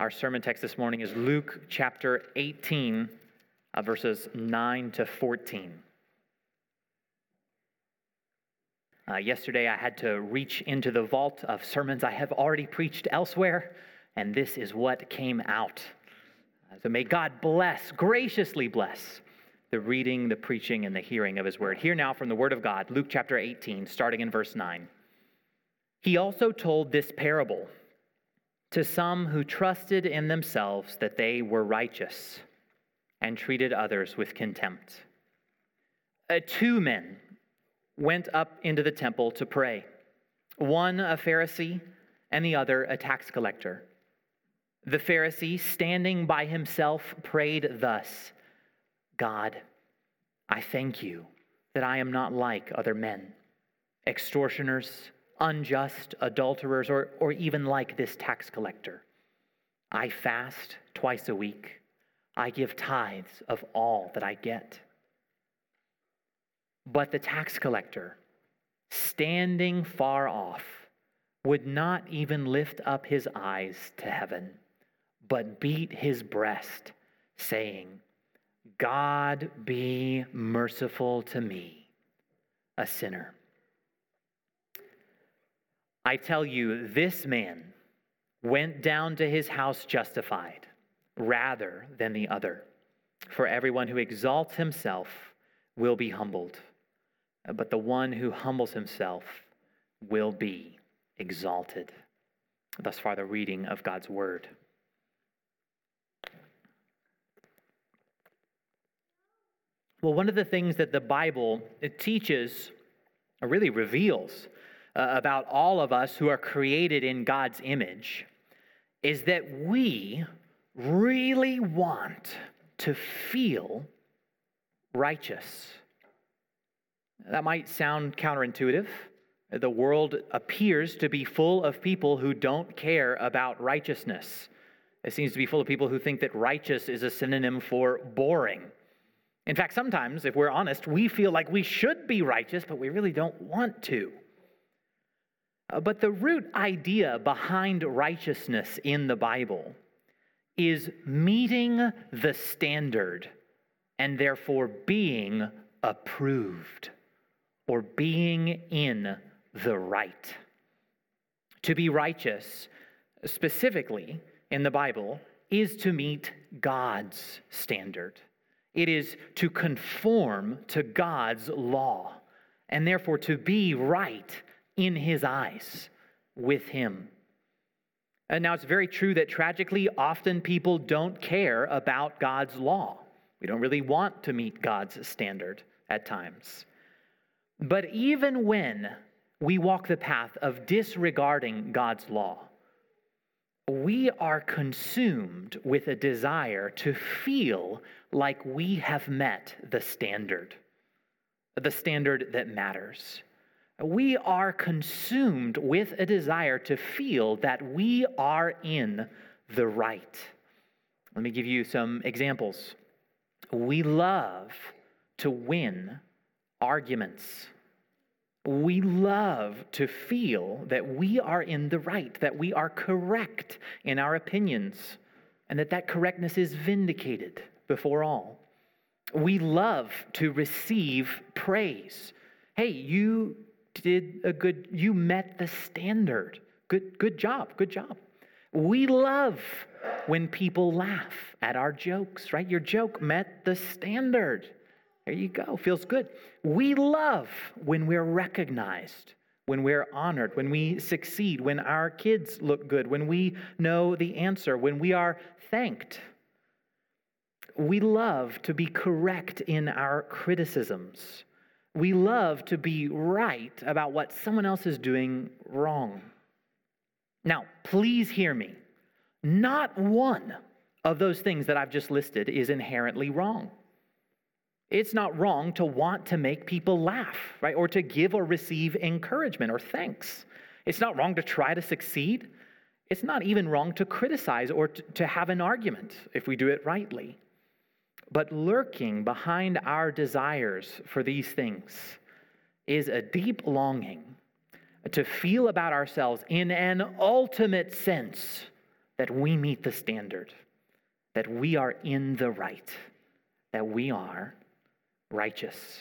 Our sermon text this morning is Luke chapter 18, uh, verses 9 to 14. Uh, yesterday, I had to reach into the vault of sermons I have already preached elsewhere, and this is what came out. Uh, so may God bless, graciously bless, the reading, the preaching, and the hearing of his word. Hear now from the word of God, Luke chapter 18, starting in verse 9. He also told this parable to some who trusted in themselves that they were righteous and treated others with contempt. Uh, two men went up into the temple to pray one a Pharisee and the other a tax collector. The Pharisee, standing by himself, prayed thus God, I thank you that I am not like other men, extortioners unjust, adulterers, or, or even like this tax collector. I fast twice a week. I give tithes of all that I get. But the tax collector, standing far off, would not even lift up his eyes to heaven, but beat his breast, saying, God be merciful to me, a sinner. I tell you, this man went down to his house justified rather than the other. For everyone who exalts himself will be humbled, but the one who humbles himself will be exalted. Thus far, the reading of God's word. Well, one of the things that the Bible teaches, or really reveals, uh, about all of us who are created in God's image is that we really want to feel righteous. That might sound counterintuitive. The world appears to be full of people who don't care about righteousness. It seems to be full of people who think that righteous is a synonym for boring. In fact, sometimes, if we're honest, we feel like we should be righteous, but we really don't want to. Uh, but the root idea behind righteousness in the Bible is meeting the standard and therefore being approved or being in the right. To be righteous, specifically in the Bible, is to meet God's standard. It is to conform to God's law, and therefore to be right in his eyes with him. And now it's very true that tragically, often people don't care about God's law. We don't really want to meet God's standard at times. But even when we walk the path of disregarding God's law, we are consumed with a desire to feel like we have met the standard, the standard that matters we are consumed with a desire to feel that we are in the right. Let me give you some examples. We love to win arguments. We love to feel that we are in the right, that we are correct in our opinions, and that that correctness is vindicated before all. We love to receive praise. Hey, you did a good, you met the standard. Good, good job, good job. We love when people laugh at our jokes, right? Your joke met the standard. There you go, feels good. We love when we're recognized, when we're honored, when we succeed, when our kids look good, when we know the answer, when we are thanked. We love to be correct in our criticisms we love to be right about what someone else is doing wrong. Now, please hear me. Not one of those things that I've just listed is inherently wrong. It's not wrong to want to make people laugh, right? Or to give or receive encouragement or thanks. It's not wrong to try to succeed. It's not even wrong to criticize or to have an argument if we do it rightly. But lurking behind our desires for these things is a deep longing to feel about ourselves in an ultimate sense that we meet the standard, that we are in the right, that we are righteous.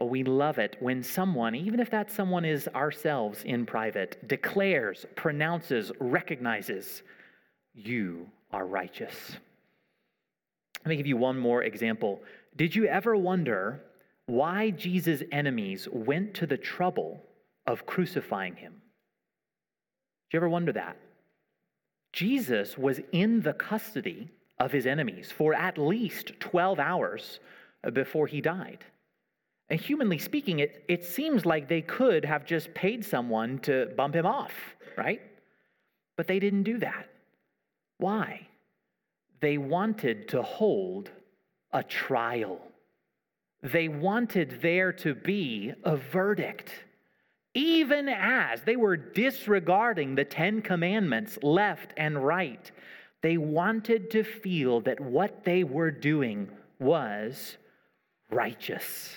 We love it when someone, even if that someone is ourselves in private, declares, pronounces, recognizes, you are righteous. Let me give you one more example. Did you ever wonder why Jesus' enemies went to the trouble of crucifying him? Did you ever wonder that? Jesus was in the custody of his enemies for at least 12 hours before he died. And humanly speaking, it, it seems like they could have just paid someone to bump him off, right? But they didn't do that. Why? They wanted to hold a trial. They wanted there to be a verdict. Even as they were disregarding the Ten Commandments left and right, they wanted to feel that what they were doing was righteous.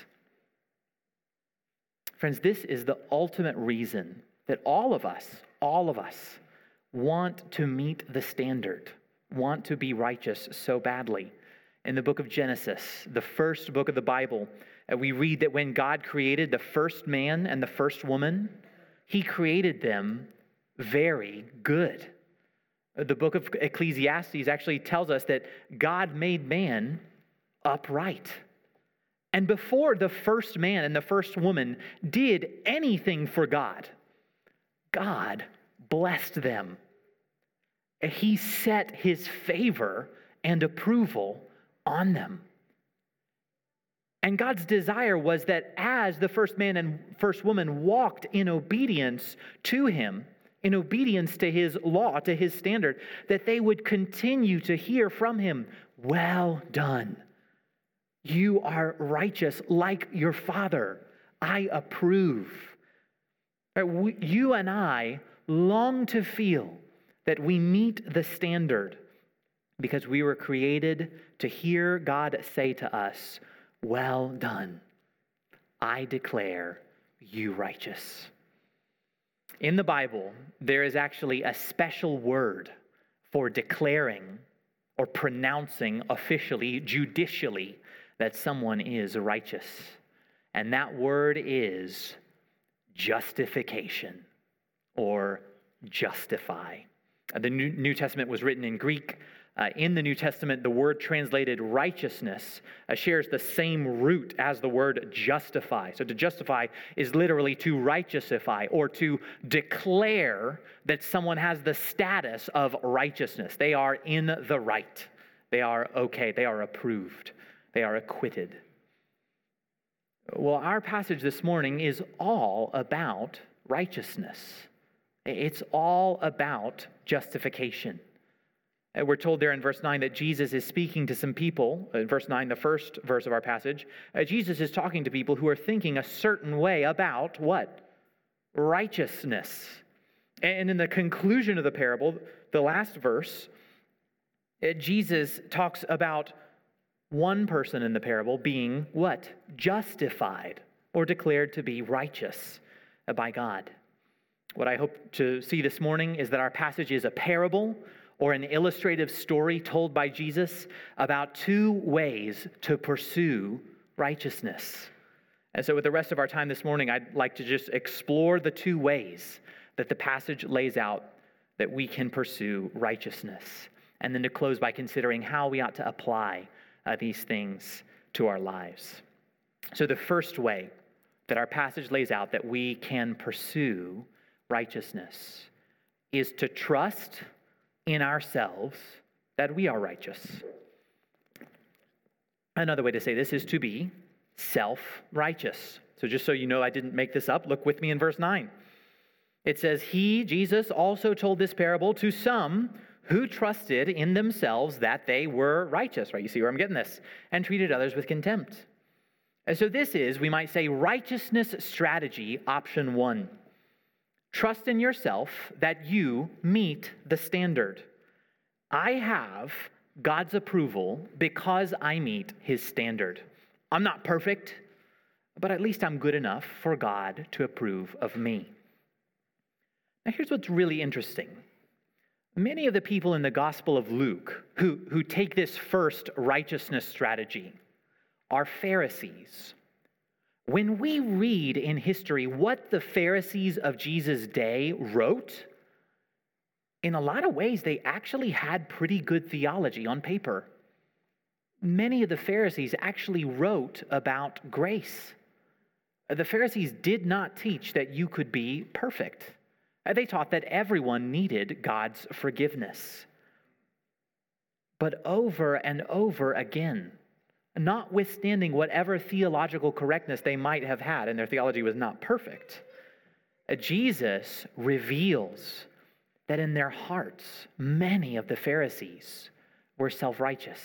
Friends, this is the ultimate reason that all of us, all of us, want to meet the standard, want to be righteous so badly. In the book of Genesis, the first book of the Bible, uh, we read that when God created the first man and the first woman, he created them very good. Uh, the book of Ecclesiastes actually tells us that God made man upright. And before the first man and the first woman did anything for God, God blessed them. He set his favor and approval on them. And God's desire was that as the first man and first woman walked in obedience to him, in obedience to his law, to his standard, that they would continue to hear from him, Well done you are righteous like your Father. I approve. You and I long to feel that we meet the standard because we were created to hear God say to us, Well done. I declare you righteous. In the Bible, there is actually a special word for declaring or pronouncing officially, judicially, that someone is righteous. And that word is justification or justify. The New Testament was written in Greek. Uh, in the New Testament, the word translated righteousness uh, shares the same root as the word justify. So, to justify is literally to righteousify or to declare that someone has the status of righteousness. They are in the right, they are okay, they are approved they are acquitted. Well, our passage this morning is all about righteousness. It's all about justification. We're told there in verse 9 that Jesus is speaking to some people. In verse 9, the first verse of our passage, uh, Jesus is talking to people who are thinking a certain way about what? Righteousness. And in the conclusion of the parable, the last verse, uh, Jesus talks about one person in the parable being what? Justified or declared to be righteous by God. What I hope to see this morning is that our passage is a parable or an illustrative story told by Jesus about two ways to pursue righteousness. And so, with the rest of our time this morning, I'd like to just explore the two ways that the passage lays out that we can pursue righteousness. And then to close by considering how we ought to apply uh, these things to our lives. So, the first way that our passage lays out that we can pursue righteousness is to trust in ourselves that we are righteous. Another way to say this is to be self righteous. So, just so you know, I didn't make this up, look with me in verse 9. It says, He, Jesus, also told this parable to some who trusted in themselves that they were righteous, right? You see where I'm getting this? And treated others with contempt. And so this is, we might say, righteousness strategy option one. Trust in yourself that you meet the standard. I have God's approval because I meet his standard. I'm not perfect, but at least I'm good enough for God to approve of me. Now, here's what's really interesting Many of the people in the Gospel of Luke who, who take this first righteousness strategy are Pharisees. When we read in history what the Pharisees of Jesus' day wrote, in a lot of ways, they actually had pretty good theology on paper. Many of the Pharisees actually wrote about grace. The Pharisees did not teach that you could be perfect. They taught that everyone needed God's forgiveness. But over and over again, notwithstanding whatever theological correctness they might have had, and their theology was not perfect, uh, Jesus reveals that in their hearts, many of the Pharisees were self righteous.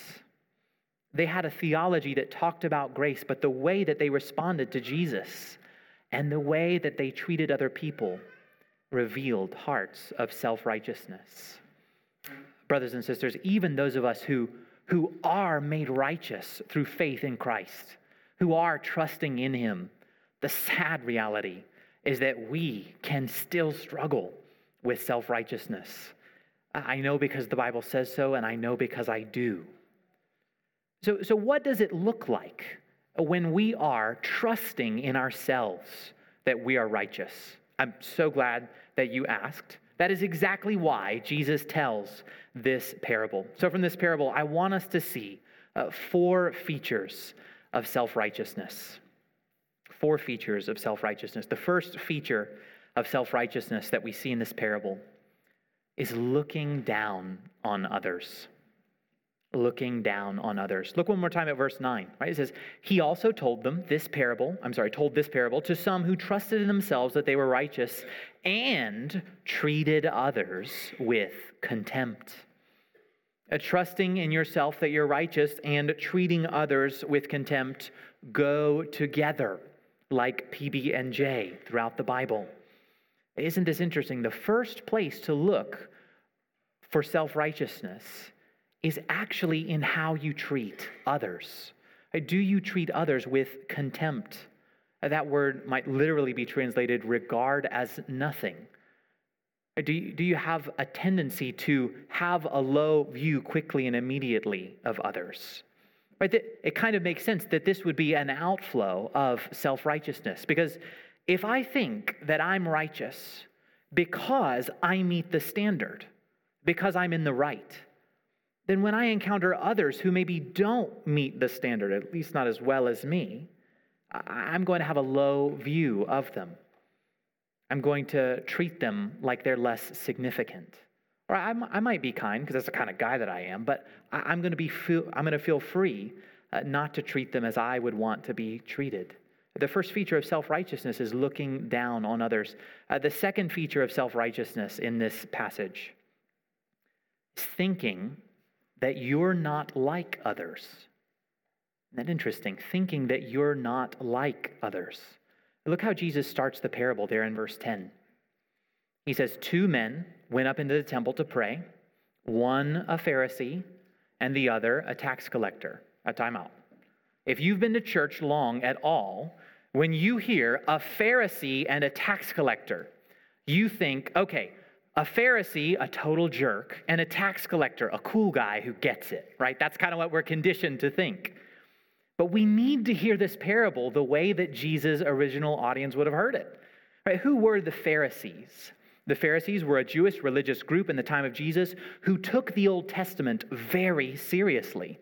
They had a theology that talked about grace, but the way that they responded to Jesus and the way that they treated other people revealed hearts of self righteousness. Brothers and sisters, even those of us who, who are made righteous through faith in Christ, who are trusting in Him, the sad reality is that we can still struggle with self righteousness. I know because the Bible says so, and I know because I do. So, so, what does it look like when we are trusting in ourselves that we are righteous? I'm so glad that you asked. That is exactly why Jesus tells this parable. So, from this parable, I want us to see uh, four features of self righteousness. Four features of self righteousness. The first feature of self righteousness that we see in this parable is looking down on others. Looking down on others. Look one more time at verse 9, right? It says, He also told them this parable, I'm sorry, told this parable to some who trusted in themselves that they were righteous and treated others with contempt. A trusting in yourself that you're righteous and treating others with contempt go together like PB and J throughout the Bible. Isn't this interesting? The first place to look for self righteousness is actually in how you treat others. Do you treat others with contempt? Uh, that word might literally be translated regard as nothing. Do you, do you have a tendency to have a low view quickly and immediately of others? Right? It kind of makes sense that this would be an outflow of self righteousness because if I think that I'm righteous because I meet the standard, because I'm in the right, then when I encounter others who maybe don't meet the standard, at least not as well as me, I'm going to have a low view of them. I'm going to treat them like they're less significant. Or I'm, i might be kind because that's the kind of guy that I am, but I, am going to be feel, I'm going to feel free uh, not to treat them as I would want to be treated. The first feature of self righteousness is looking down on others. Uh, the second feature of self righteousness in this passage is thinking that you're not like others. Isn't that interesting? Thinking that you're not like others. Look how Jesus starts the parable there in verse 10. He says, Two men went up into the temple to pray, one a Pharisee and the other a tax collector. A timeout. If you've been to church long at all, when you hear a Pharisee and a tax collector, you think, okay, a Pharisee, a total jerk, and a tax collector, a cool guy who gets it, right? That's kind of what we're conditioned to think. But we need to hear this parable the way that Jesus' original audience would have heard it. Right? Who were the Pharisees? The Pharisees were a Jewish religious group in the time of Jesus who took the Old Testament very seriously.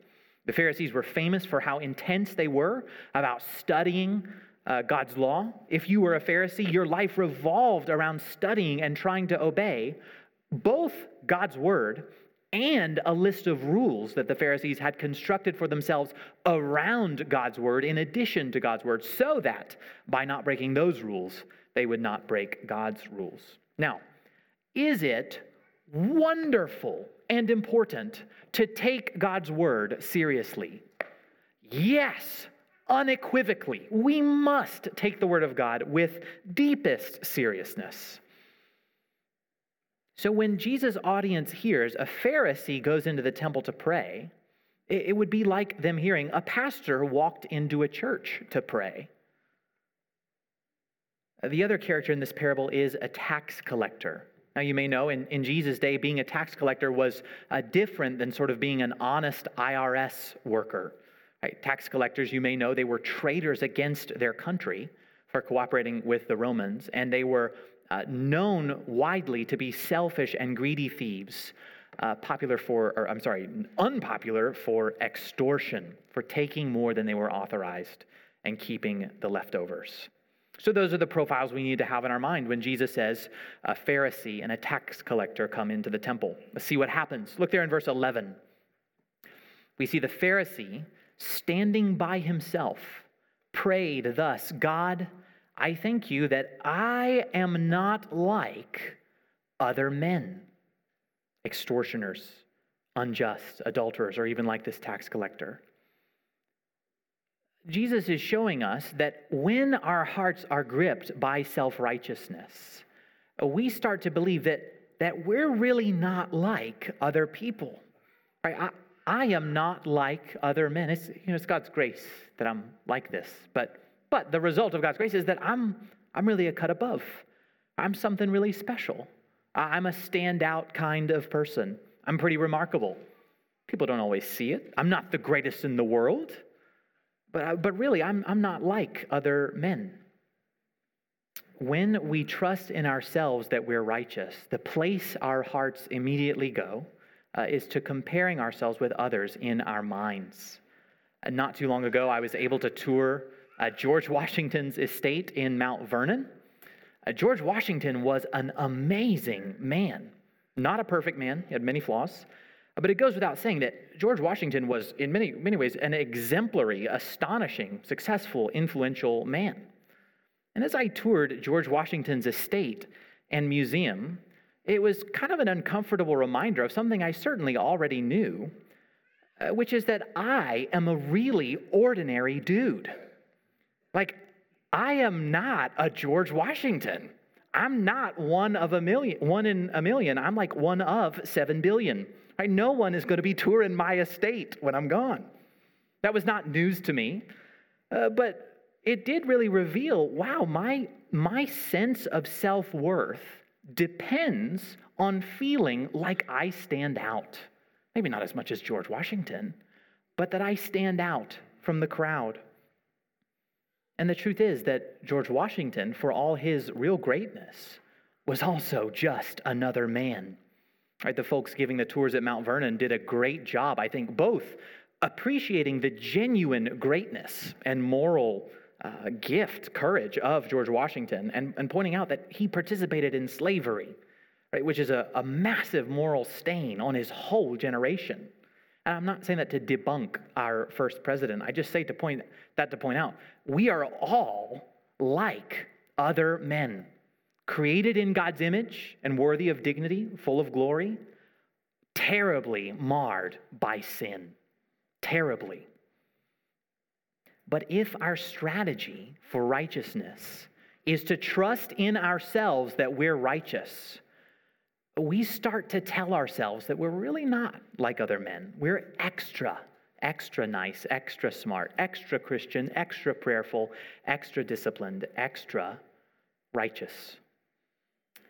The Pharisees were famous for how intense they were about studying uh, God's law. If you were a Pharisee, your life revolved around studying and trying to obey both God's word and a list of rules that the Pharisees had constructed for themselves around God's word, in addition to God's word, so that by not breaking those rules, they would not break God's rules. Now, is it wonderful and important to take God's word seriously? Yes, unequivocally. We must take the word of God with deepest seriousness. So when Jesus' audience hears a Pharisee goes into the temple to pray, it would be like them hearing a pastor walked into a church to pray. The other character in this parable is a tax collector. Now, you may know in, in Jesus' day, being a tax collector was uh, different than sort of being an honest IRS worker. Right? Tax collectors, you may know, they were traitors against their country for cooperating with the Romans, and they were uh, known widely to be selfish and greedy thieves, uh, popular for, or I'm sorry, unpopular for extortion, for taking more than they were authorized and keeping the leftovers. So, those are the profiles we need to have in our mind when Jesus says a Pharisee and a tax collector come into the temple. Let's see what happens. Look there in verse 11. We see the Pharisee standing by himself prayed thus God, I thank you that I am not like other men, extortioners, unjust, adulterers, or even like this tax collector. Jesus is showing us that when our hearts are gripped by self righteousness, we start to believe that, that we're really not like other people. Right? I, am not like other men. It's, you know, it's God's grace that I'm like this. But, but the result of God's grace is that I'm, I'm really a cut above. I'm something really special. I'm a standout kind of person. I'm pretty remarkable. People don't always see it. I'm not the greatest in the world. But, uh, but really, I'm, I'm not like other men. When we trust in ourselves that we're righteous, the place our hearts immediately go uh, is to comparing ourselves with others in our minds. Uh, not too long ago, I was able to tour uh, George Washington's estate in Mount Vernon. Uh, George Washington was an amazing man, not a perfect man, he had many flaws. But it goes without saying that George Washington was, in many, many ways, an exemplary, astonishing, successful, influential man. And as I toured George Washington's estate and museum, it was kind of an uncomfortable reminder of something I certainly already knew, uh, which is that I am a really ordinary dude. Like, I am not a George Washington. I'm not one of a million, one in a million. I'm like one of seven billion. Right? No one is going to be touring my estate when I'm gone. That was not news to me, uh, but it did really reveal wow, my, my sense of self worth depends on feeling like I stand out. Maybe not as much as George Washington, but that I stand out from the crowd. And the truth is that George Washington, for all his real greatness, was also just another man. Right, the folks giving the tours at Mount Vernon did a great job, I think, both appreciating the genuine greatness and moral uh, gift, courage of George Washington, and, and pointing out that he participated in slavery, right, which is a, a massive moral stain on his whole generation. And I'm not saying that to debunk our first president. I just say to point that to point out we are all like other men created in God's image and worthy of dignity, full of glory, terribly marred by sin. Terribly. But if our strategy for righteousness is to trust in ourselves that we're righteous, we start to tell ourselves that we're really not like other men. We're extra, extra nice, extra smart, extra Christian, extra prayerful, extra disciplined, extra righteous.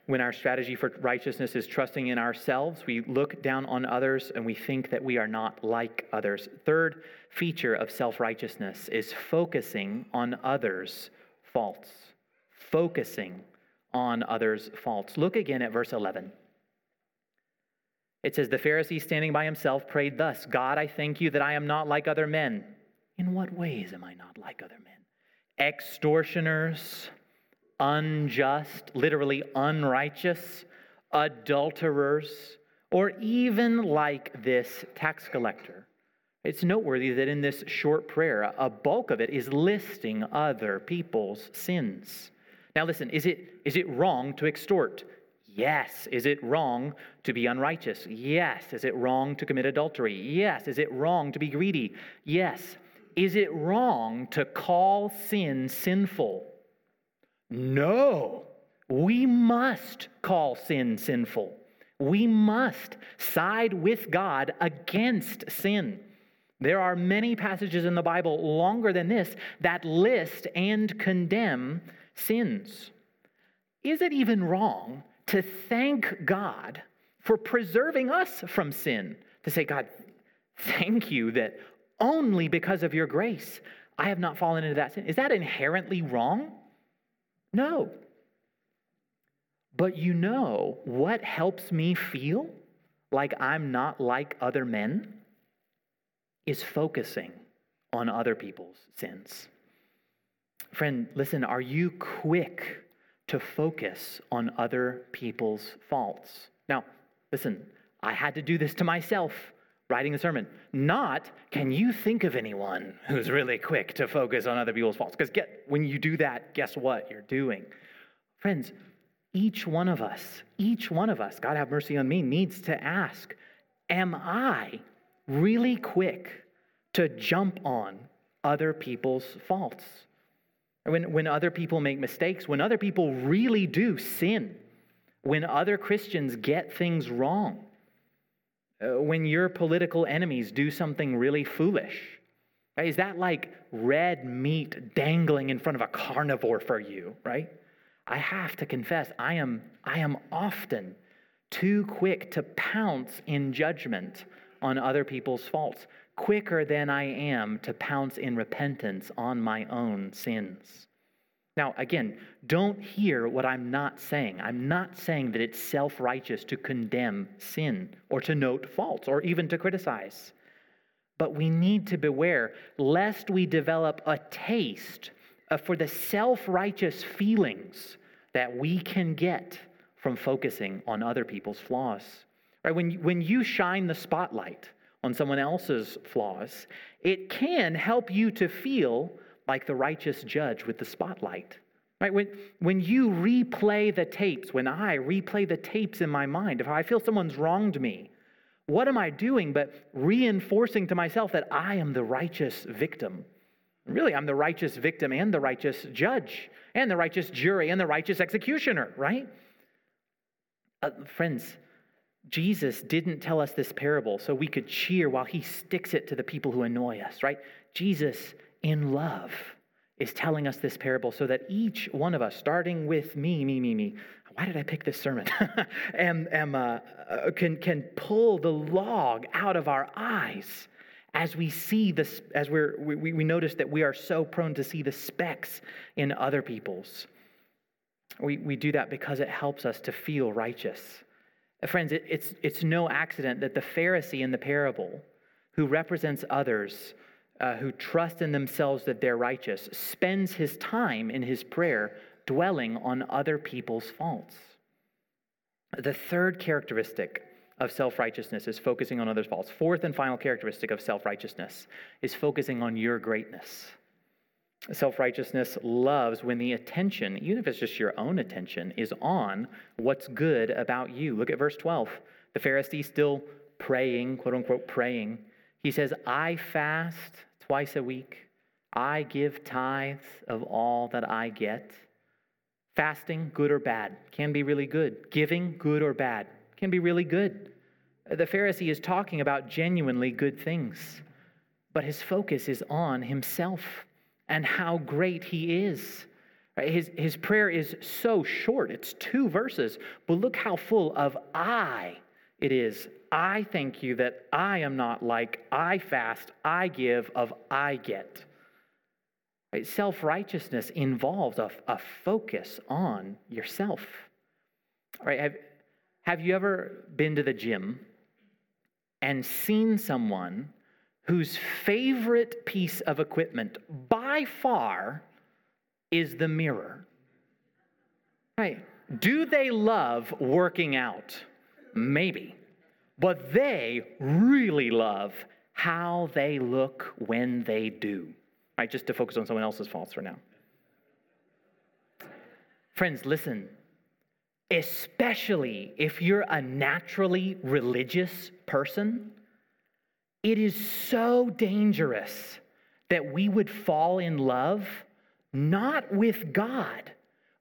When our strategy for righteousness is trusting in ourselves, we look down on others and we think that we are not like others. Third feature of self righteousness is focusing on others' faults. Focusing on others' faults. Look again at verse 11. It says, The Pharisee standing by himself prayed thus God, I thank you that I am not like other men. In what ways am I not like other men? Extortioners unjust, literally unrighteous, adulterers, or even like this tax collector. It's noteworthy that in this short prayer, a bulk of it is listing other people's sins. Now, listen, is it, is it wrong to extort? Yes. Is it wrong to be unrighteous? Yes. Is it wrong to commit adultery? Yes. Is it wrong to be greedy? Yes. Is it wrong to call sin sinful? No, we must call sin sinful. We must side with God against sin. There are many passages in the Bible longer than this that list and condemn sins. Is it even wrong to thank God for preserving us from sin. To say, God, thank you that only because of your grace I have not fallen into that sin. Is that inherently wrong? No. But you know what helps me feel like I'm not like other men? Is focusing on other people's sins. Friend, listen, are you quick to focus on other people's faults? Now, listen, I had to do this to myself writing the sermon. Not, can you think of anyone who's really quick to focus on other people's faults? Because when you do that, guess what you're doing? Friends, each one of us, each one of us, God have mercy on me, needs to ask, am I really quick to jump on other people's faults? When, when other people make mistakes, when other people really do sin, when other Christians get things wrong, uh, when your political enemies do something really foolish, is that like red meat dangling in front of a carnivore for you, right? I have to confess, I am, I am often too quick to pounce in judgment on other people's faults quicker than I am to pounce in repentance on my own sins. Now, again, don't hear what I'm not saying. I'm not saying that it's self righteous to condemn sin or to note faults or even to criticize. But we need to beware lest we develop a taste for the self righteous feelings that we can get from focusing on other people's flaws. Right? When, when you shine the spotlight, on someone else's flaws, it can help you to feel like the righteous judge with the spotlight. Right? When, when you replay the tapes, when I replay the tapes in my mind, if I feel someone's wronged me, what am I doing but reinforcing to myself that I am the righteous victim? Really, I'm the righteous victim and the righteous judge and the righteous jury and the righteous executioner, right? Uh, friends, Jesus didn't tell us this parable so we could cheer while he sticks it to the people who annoy us, right? Jesus, in love, is telling us this parable so that each one of us, starting with me, me, me, me, why did I pick this sermon? am, am, uh, uh, can, can pull the log out of our eyes as we see this, as we're, we, we notice that we are so prone to see the specks in other people's. We, we do that because it helps us to feel righteous. Uh, friends, it, it's, it's no accident that the Pharisee in the parable, who represents others uh, who trust in themselves that they're righteous, spends his time in his prayer dwelling on other people's faults. The third characteristic of self righteousness is focusing on others' faults. Fourth and final characteristic of self righteousness is focusing on your greatness. Self righteousness loves when the attention, even if it's just your own attention, is on what's good about you. Look at verse 12. The Pharisee still praying, quote unquote, praying. He says, I fast twice a week. I give tithes of all that I get. Fasting, good or bad, can be really good. Giving, good or bad, can be really good. The Pharisee is talking about genuinely good things, but his focus is on himself and how great he is. His, his prayer is so short, it's two verses, but look how full of I it is. I thank you that I am not like I fast, I give, of I get. Right? Self righteousness involves a, a focus on yourself. Right? Have, have you ever been to the gym and seen someone whose favorite piece of equipment by far is the mirror. Right? Do they love working out? Maybe. But they really love how they look when they do. Right? Just to focus on someone else's faults for now. Friends, listen. Especially if you're a naturally religious person, it is so dangerous that we would fall in love not with God,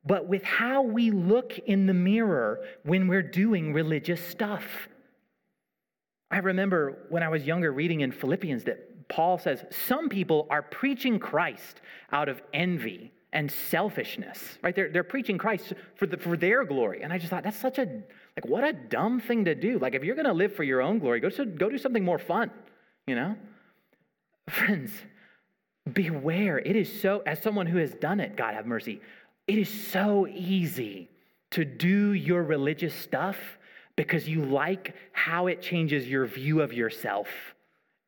but with how we look in the mirror when we're doing religious stuff. I remember when I was younger reading in Philippians that Paul says some people are preaching Christ out of envy and selfishness, right? They're, they're preaching Christ for, the, for their glory. And I just thought, that's such a, like, what a dumb thing to do. Like, if you're going to live for your own glory, go, to, go do something more fun, you know? Friends, beware. It is so, as someone who has done it, God have mercy, it is so easy to do your religious stuff because you like how it changes your view of yourself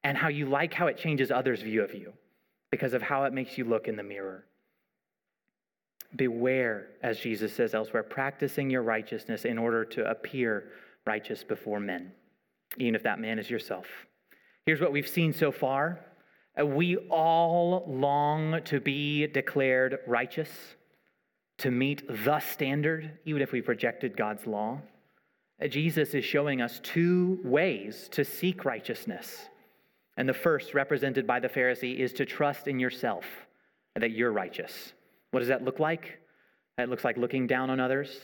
and how you like how it changes others' view of you because of how it makes you look in the mirror. Beware, as Jesus says elsewhere, practicing your righteousness in order to appear righteous before men, even if that man is yourself. Here's what we've seen so far uh, we all long to be declared righteous, to meet the standard, even if we've rejected God's law. Uh, Jesus is showing us two ways to seek righteousness. And the first, represented by the Pharisee, is to trust in yourself that you're righteous. What does that look like? It looks like looking down on others.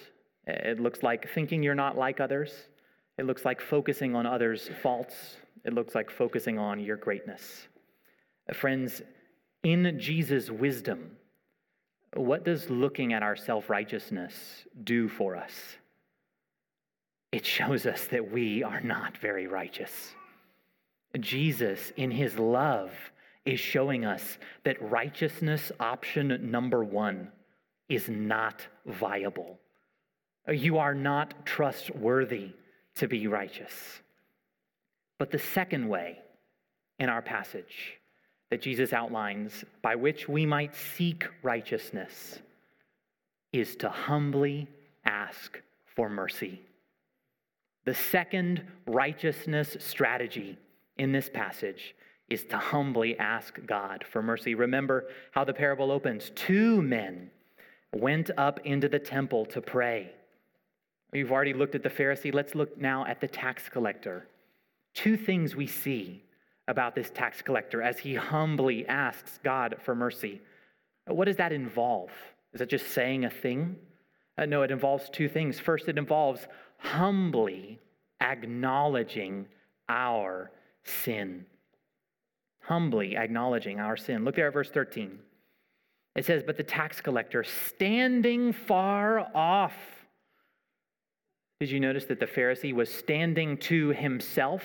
It looks like thinking you're not like others. It looks like focusing on others' faults. It looks like focusing on your greatness. Uh, friends, in Jesus' wisdom, what does looking at our self righteousness do for us? It shows us that we are not very righteous. Jesus, in his love, is showing us that righteousness option number one is not viable. You are not trustworthy to be righteous. But the second way in our passage that Jesus outlines by which we might seek righteousness is to humbly ask for mercy. The second righteousness strategy in this passage is to humbly ask God for mercy. Remember how the parable opens. Two men went up into the temple to pray. We've already looked at the Pharisee. Let's look now at the tax collector. Two things we see about this tax collector as he humbly asks God for mercy. What does that involve? Is it just saying a thing? Uh, no, it involves two things. First, it involves humbly acknowledging our sin humbly acknowledging our sin. Look there at verse 13. It says, But the tax collector, standing far off, did you notice that the Pharisee was standing to himself?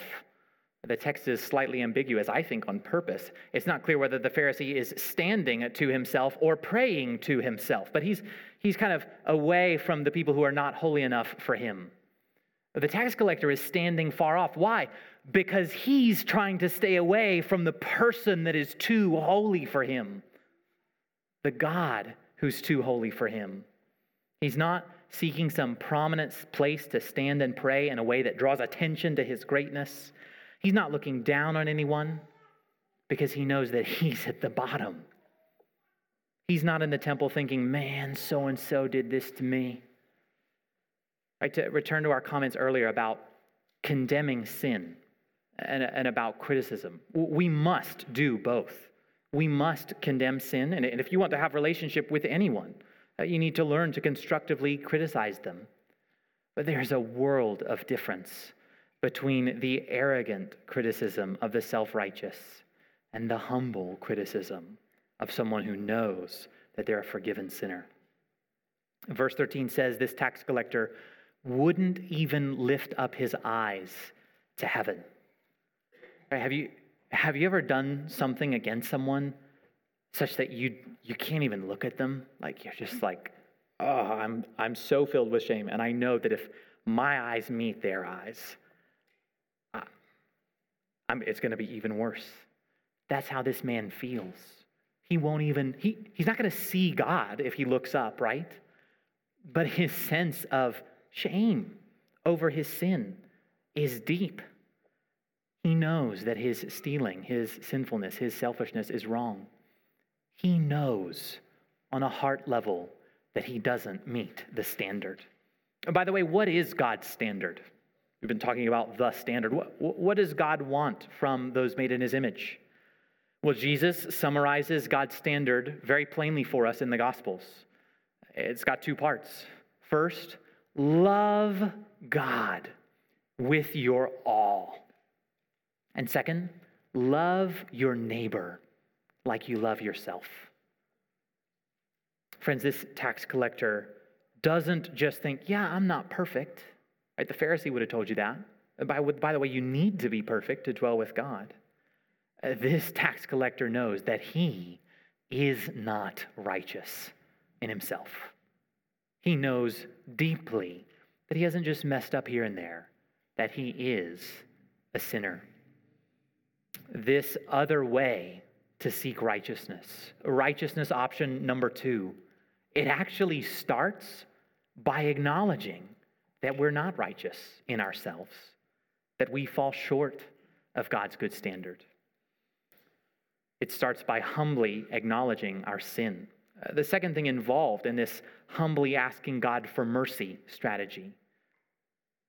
The text is slightly ambiguous, I think, on purpose. It's not clear whether the Pharisee is standing to himself or praying to himself, but he's, he's kind of away from the people who are not holy enough for him. The tax collector is standing far off. Why? Because he's trying to stay away from the person that is too holy for him, the God who's too holy for him. He's not seeking some prominent place to stand and pray in a way that draws attention to his greatness. He's not looking down on anyone because he knows that he's at the bottom. He's not in the temple thinking, man, so and so did this to me. Right, to return to our comments earlier about condemning sin and, and about criticism, we must do both. We must condemn sin, and if you want to have relationship with anyone, uh, you need to learn to constructively criticize them. But there's a world of difference between the arrogant criticism of the self righteous and the humble criticism of someone who knows that they're a forgiven sinner. Verse 13 says this tax collector wouldn't even lift up his eyes to heaven. Have, you, have you ever done something against someone such that you, you can't even look at them? Like you're just like, oh, I'm, I'm so filled with shame. And I know that if my eyes meet their eyes, it's going to be even worse. That's how this man feels. He won't even, he, he's not going to see God if he looks up, right? But his sense of shame over his sin is deep. He knows that his stealing, his sinfulness, his selfishness is wrong. He knows on a heart level that he doesn't meet the standard. And by the way, what is God's standard? We've been talking about the standard. What, what does God want from those made in his image? Well, Jesus summarizes God's standard very plainly for us in the Gospels. It's got two parts. First, love God with your all. And second, love your neighbor like you love yourself. Friends, this tax collector doesn't just think, yeah, I'm not perfect. Right? The Pharisee would have told you that. By, by the way, you need to be perfect to dwell with God. Uh, this tax collector knows that he is not righteous in himself. He knows deeply that he hasn't just messed up here and there, that he is a sinner. This other way to seek righteousness, righteousness option number two, it actually starts by acknowledging that we're not righteous in ourselves, that we fall short of God's good standard. It starts by humbly acknowledging our sin. Uh, the second thing involved in this humbly asking God for mercy strategy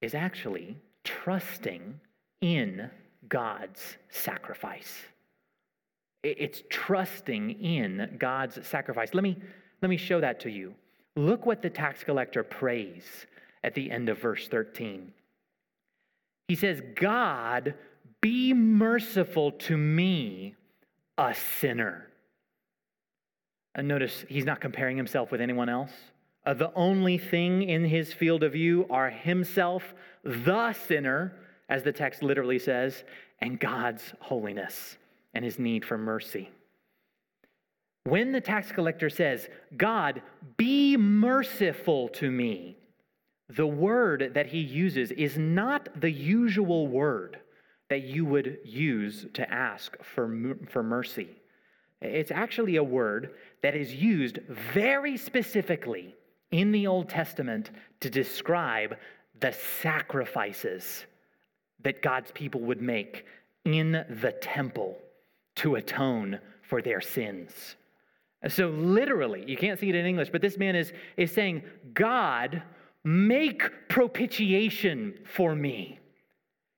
is actually trusting in God's sacrifice. It's trusting in God's sacrifice. Let me, let me show that to you. Look what the tax collector prays at the end of verse 13. He says, God, be merciful to me, a sinner. And notice he's not comparing himself with anyone else. Uh, the only thing in his field of view are himself, the sinner, as the text literally says, and God's holiness and his need for mercy. When the tax collector says, God, be merciful to me, the word that he uses is not the usual word that you would use to ask for, for mercy. It's actually a word that is used very specifically in the Old Testament to describe the sacrifices that God's people would make in the temple to atone for their sins. So, literally, you can't see it in English, but this man is, is saying, God, make propitiation for me.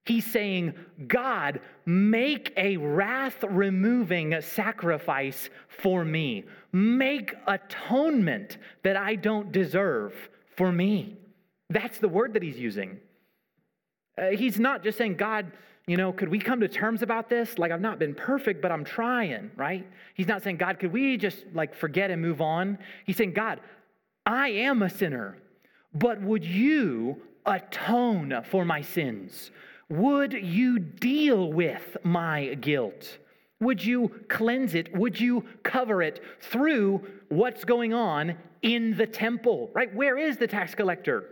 He's saying, God, make a wrath removing sacrifice for me. Make atonement that I don't deserve for me. That's the word that he's using. Uh, he's not just saying, God, you know, could we come to terms about this? Like, I've not been perfect, but I'm trying, right? He's not saying, God, could we just like forget and move on? He's saying, God, I am a sinner, but would you atone for my sins? Would you deal with my guilt? Would you cleanse it? Would you cover it through what's going on in the temple, right? Where is the tax collector?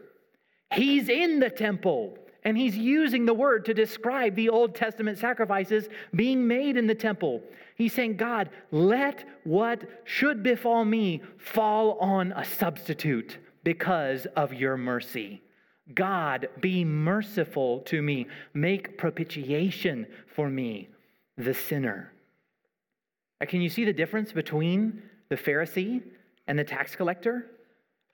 He's in the temple. And he's using the word to describe the Old Testament sacrifices being made in the temple. He's saying, God, let what should befall me fall on a substitute because of your mercy. God, be merciful to me. Make propitiation for me, the sinner. Can you see the difference between the Pharisee and the tax collector?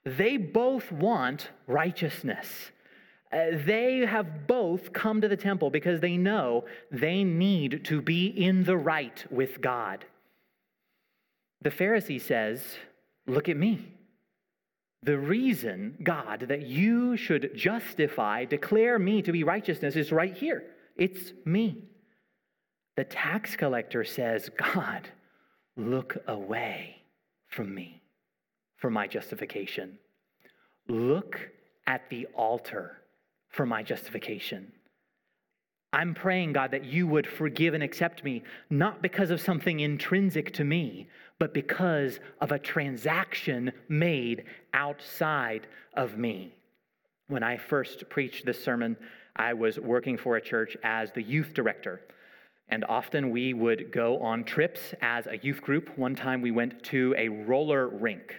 They both want righteousness. Uh, they have both come to the temple because they know they need to be in the right with God. The Pharisee says, Look at me. The reason, God, that you should justify, declare me to be righteousness is right here. It's me. The tax collector says, God, look away from me for my justification. Look at the altar for my justification. I'm praying, God, that you would forgive and accept me, not because of something intrinsic to me, but because of a transaction made outside of me. When I first preached this sermon, I was working for a church as the youth director. And often we would go on trips as a youth group. One time we went to a roller rink,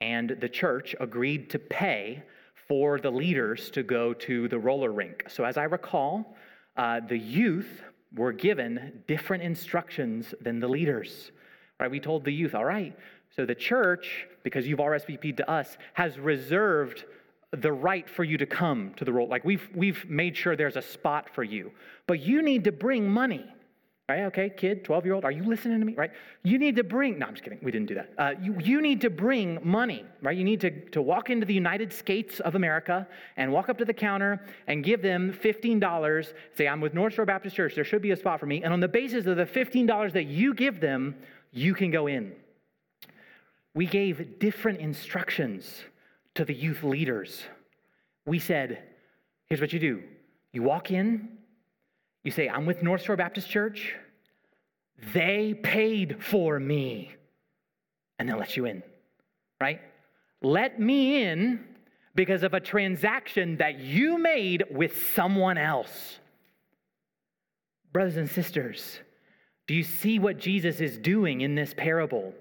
and the church agreed to pay for the leaders to go to the roller rink. So, as I recall, uh, the youth were given different instructions than the leaders. Right? We told the youth, all right, so the church, because you've RSVP'd to us, has reserved the right for you to come to the roll. Like we've we've made sure there's a spot for you, but you need to bring money. Right? Okay, kid, 12 year old, are you listening to me? Right? You need to bring, no, I'm just kidding. We didn't do that. Uh, you, you need to bring money, right? You need to, to walk into the United States of America and walk up to the counter and give them $15. Say, I'm with North Shore Baptist Church. There should be a spot for me. And on the basis of the $15 that you give them, you can go in. we gave different instructions to the youth leaders. We said, here's what you do you walk in, you say, I'm with North Shore Baptist Church. They paid for me. And they'll let you in, right? Let me in because of a transaction that you made with someone else. Brothers and sisters, do you see what Jesus is doing in this parable?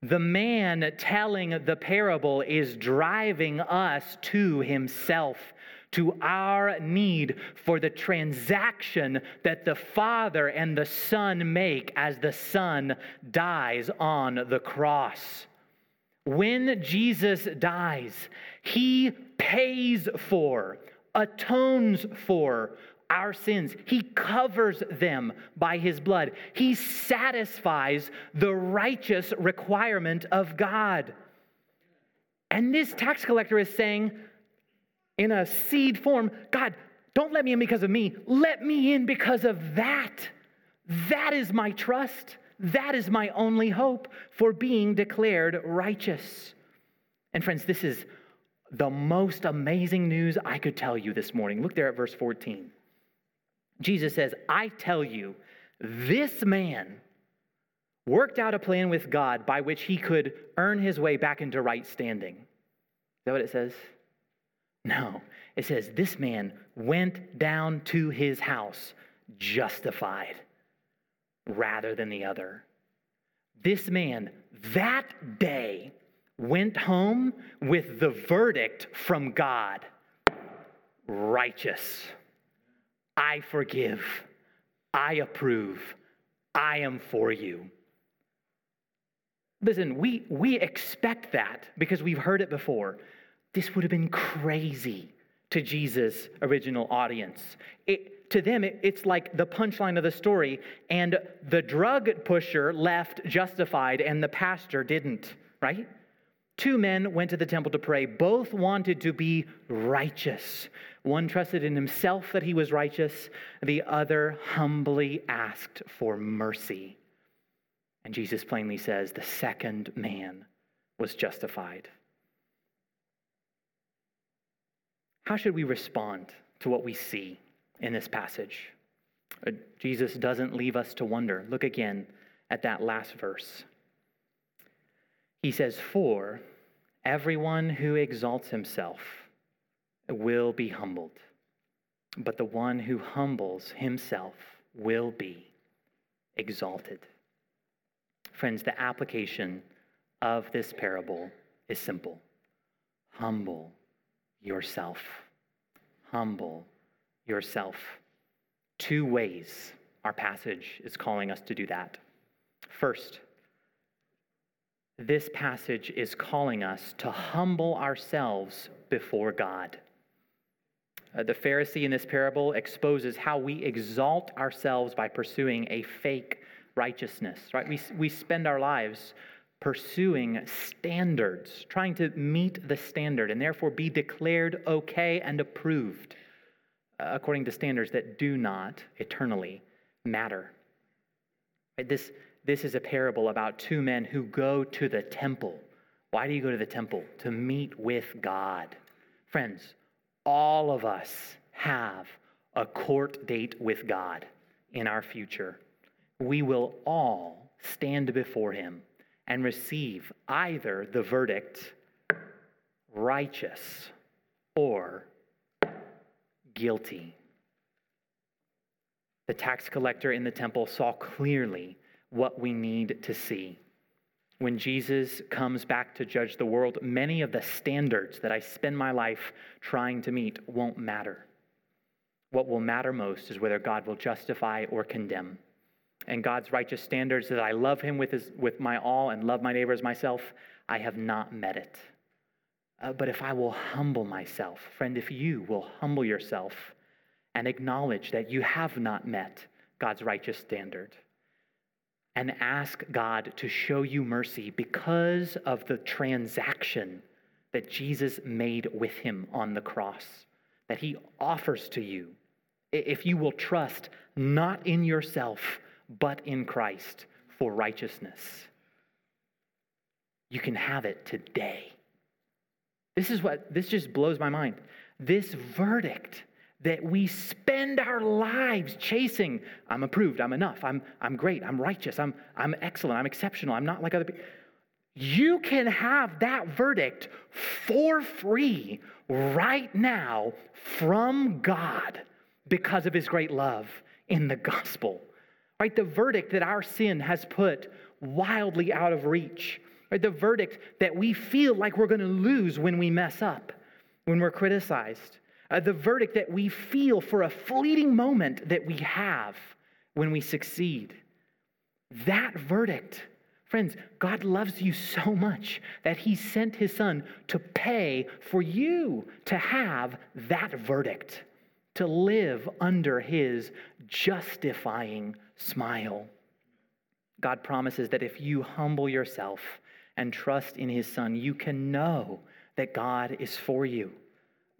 The man telling the parable is driving us to himself, to our need for the transaction that the Father and the Son make as the Son dies on the cross. When Jesus dies, he pays for, atones for our sins. He covers them by his blood. He satisfies the righteous requirement of God. And this tax collector is saying, in a seed form, God, don't let me in because of me. Let me in because of that. That is my trust. That is my only hope for being declared righteous. And friends, this is the most amazing news I could tell you this morning. Look there at verse 14. Jesus says, I tell you, this man worked out a plan with God by which he could earn his way back into right standing. Is that what it says? No. It says, this man went down to his house justified rather than the other. This man that day went home with the verdict from God righteous. I forgive. I approve. I am for you. Listen, we, we expect that because we've heard it before. This would have been crazy to Jesus' original audience. It, to them, it, it's like the punchline of the story, and the drug pusher left justified and the pastor didn't, right? Two men went to the temple to pray. Both wanted to be righteous. One trusted in himself that he was righteous, the other humbly asked for mercy. And Jesus plainly says the second man was justified. How should we respond to what we see in this passage. Uh, Jesus doesn't leave us to wonder. Look again at that last verse. He says, For everyone who exalts himself will be humbled, but the one who humbles himself will be exalted. Friends, the application of this parable is simple humble yourself. Humble yourself. Two ways our passage is calling us to do that. First, this passage is calling us to humble ourselves before God. Uh, the Pharisee in this parable exposes how we exalt ourselves by pursuing a fake righteousness, right? We, we spend our lives pursuing standards, trying to meet the standard and therefore be declared okay and approved according to standards that do not eternally matter. Right? This, this is a parable about two men who go to the temple. Why do you go to the temple? To meet with God. Friends, all of us have a court date with God in our future. We will all stand before Him and receive either the verdict righteous or guilty. The tax collector in the temple saw clearly what we need to see. When Jesus comes back to judge the world, many of the standards that I spend my life trying to meet won't matter. What will matter most is whether God will justify or condemn. And God's righteous standards that I love Him with, his, with my all and love my neighbor as myself, I have not met it. Uh, but if I will humble myself, friend, if you will humble yourself and acknowledge that you have not met God's righteous standard, and ask God to show you mercy because of the transaction that Jesus made with him on the cross, that he offers to you. If you will trust not in yourself, but in Christ for righteousness you can have it today. This is what, this just blows my mind. This verdict that we spend our lives chasing I'm approved, I'm enough, I'm, I'm great, I'm righteous, I'm, I'm excellent, I'm exceptional, I'm not like other people. You can have that verdict for free right now from God because of his great love in the gospel. Right? The verdict that our sin has put wildly out of reach. Right? The verdict that we feel like we're going to lose when we mess up, when we're criticized. Uh, the verdict that we feel for a fleeting moment that we have when we succeed. That verdict Friends, God loves you so much that He sent His Son to pay for you to have that verdict, to live under His justifying smile. God promises that if you humble yourself and trust in His Son, you can know that God is for you.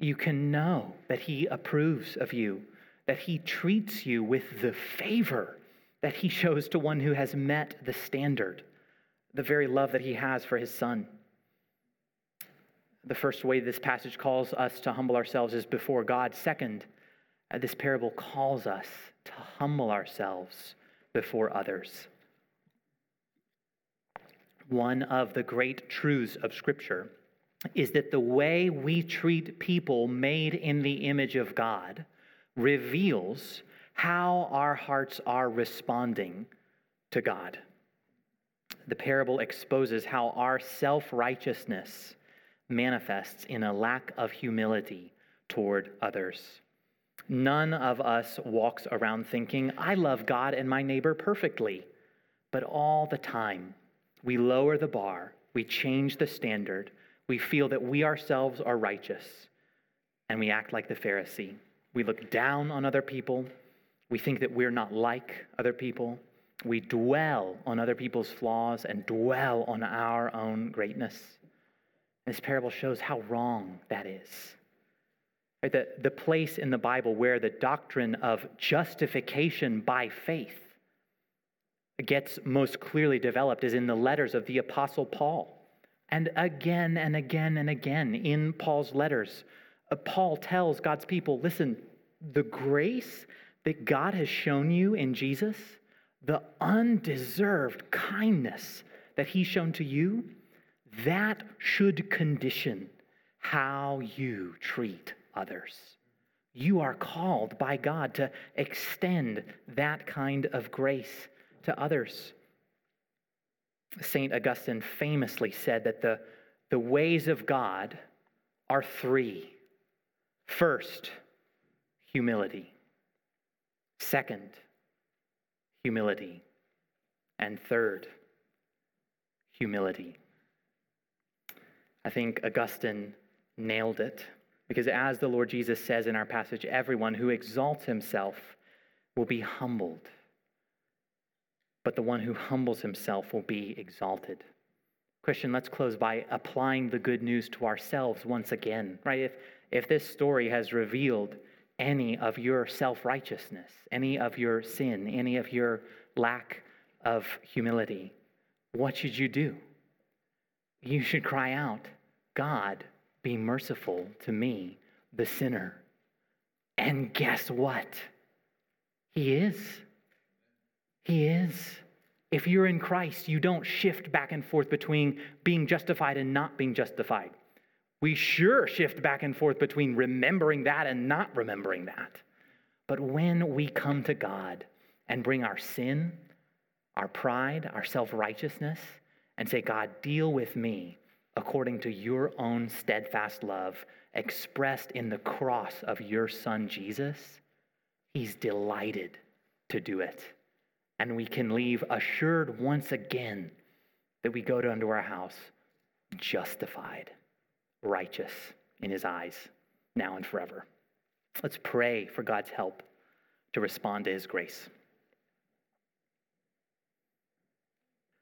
You can know that He approves of you, that He treats you with the favor that He shows to one who has met the standard the very love that he has for his son. The first way this passage calls us to humble ourselves is before God. Second, uh, this parable calls us to humble ourselves before others. One of the great truths of Scripture is that the way we treat people made in the image of God reveals how our hearts are responding to God the parable exposes how our self righteousness manifests in a lack of humility toward others. None of us walks around thinking, I love God and my neighbor perfectly. But all the time, we lower the bar, we change the standard, we feel that we ourselves are righteous, and we act like the Pharisee. We look down on other people, we think that we're not like other people, we dwell on other people's flaws and dwell on our own greatness. This parable shows how wrong that is. Right? The, the place in the Bible where the doctrine of justification by faith gets most clearly developed is in the letters of the Apostle Paul. And again and again and again in Paul's letters, uh, Paul tells God's people listen, the grace that God has shown you in Jesus the undeserved kindness that he's shown to you, that should condition how you treat others. You are called by God to extend that kind of grace to others. St. Augustine famously said that the, the ways of God are three first, humility. Second, humility. And third, humility. I think Augustine nailed it because, as the Lord Jesus says in our passage, everyone who exalts himself will be humbled, but the one who humbles himself will be exalted. Christian, let's close by applying the good news to ourselves once again, right? If, if this story has revealed any of your self righteousness, any of your sin, any of your lack of humility, what should you do? You should cry out, God, be merciful to me, the sinner. And guess what? He is. He is. If you're in Christ, you don't shift back and forth between being justified and not being justified. We sure shift back and forth between remembering that and not remembering that. But when we come to God and bring our sin, our pride, our self righteousness, and say, God, deal with me according to your own steadfast love expressed in the cross of your Son Jesus, He's delighted to do it. And we can leave assured once again that we go to unto our house justified righteous in his eyes now and forever. Let's pray for God's help to respond to his grace.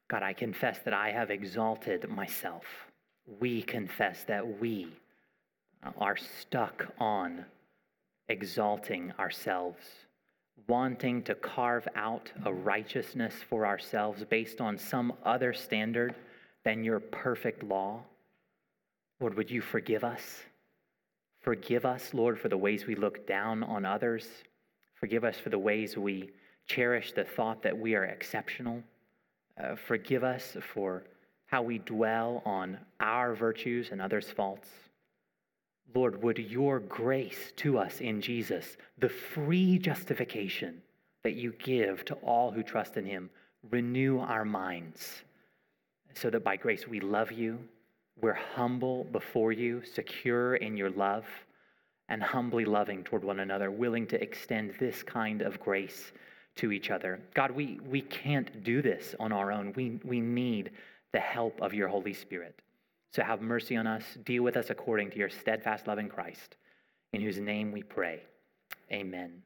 God, I confess that I have exalted myself. We confess that we are stuck on exalting ourselves, wanting to carve out a righteousness for ourselves based on some other standard than your perfect law? Lord, would you forgive us? Forgive us, Lord, for the ways we look down on others. Forgive us for the ways we cherish the thought that we are exceptional. Uh, forgive us for how we dwell on our virtues and others' faults. Lord, would your grace to us in Jesus, the free justification that you give to all who trust in him, renew our minds so that by grace we love you, we're humble before you, secure in your love, and humbly loving toward one another, willing to extend this kind of grace to each other. God, we, we can't do this on our own. We, we need the help of your Holy Spirit. So have mercy on us. Deal with us according to your steadfast love in Christ, in whose name we pray. Amen.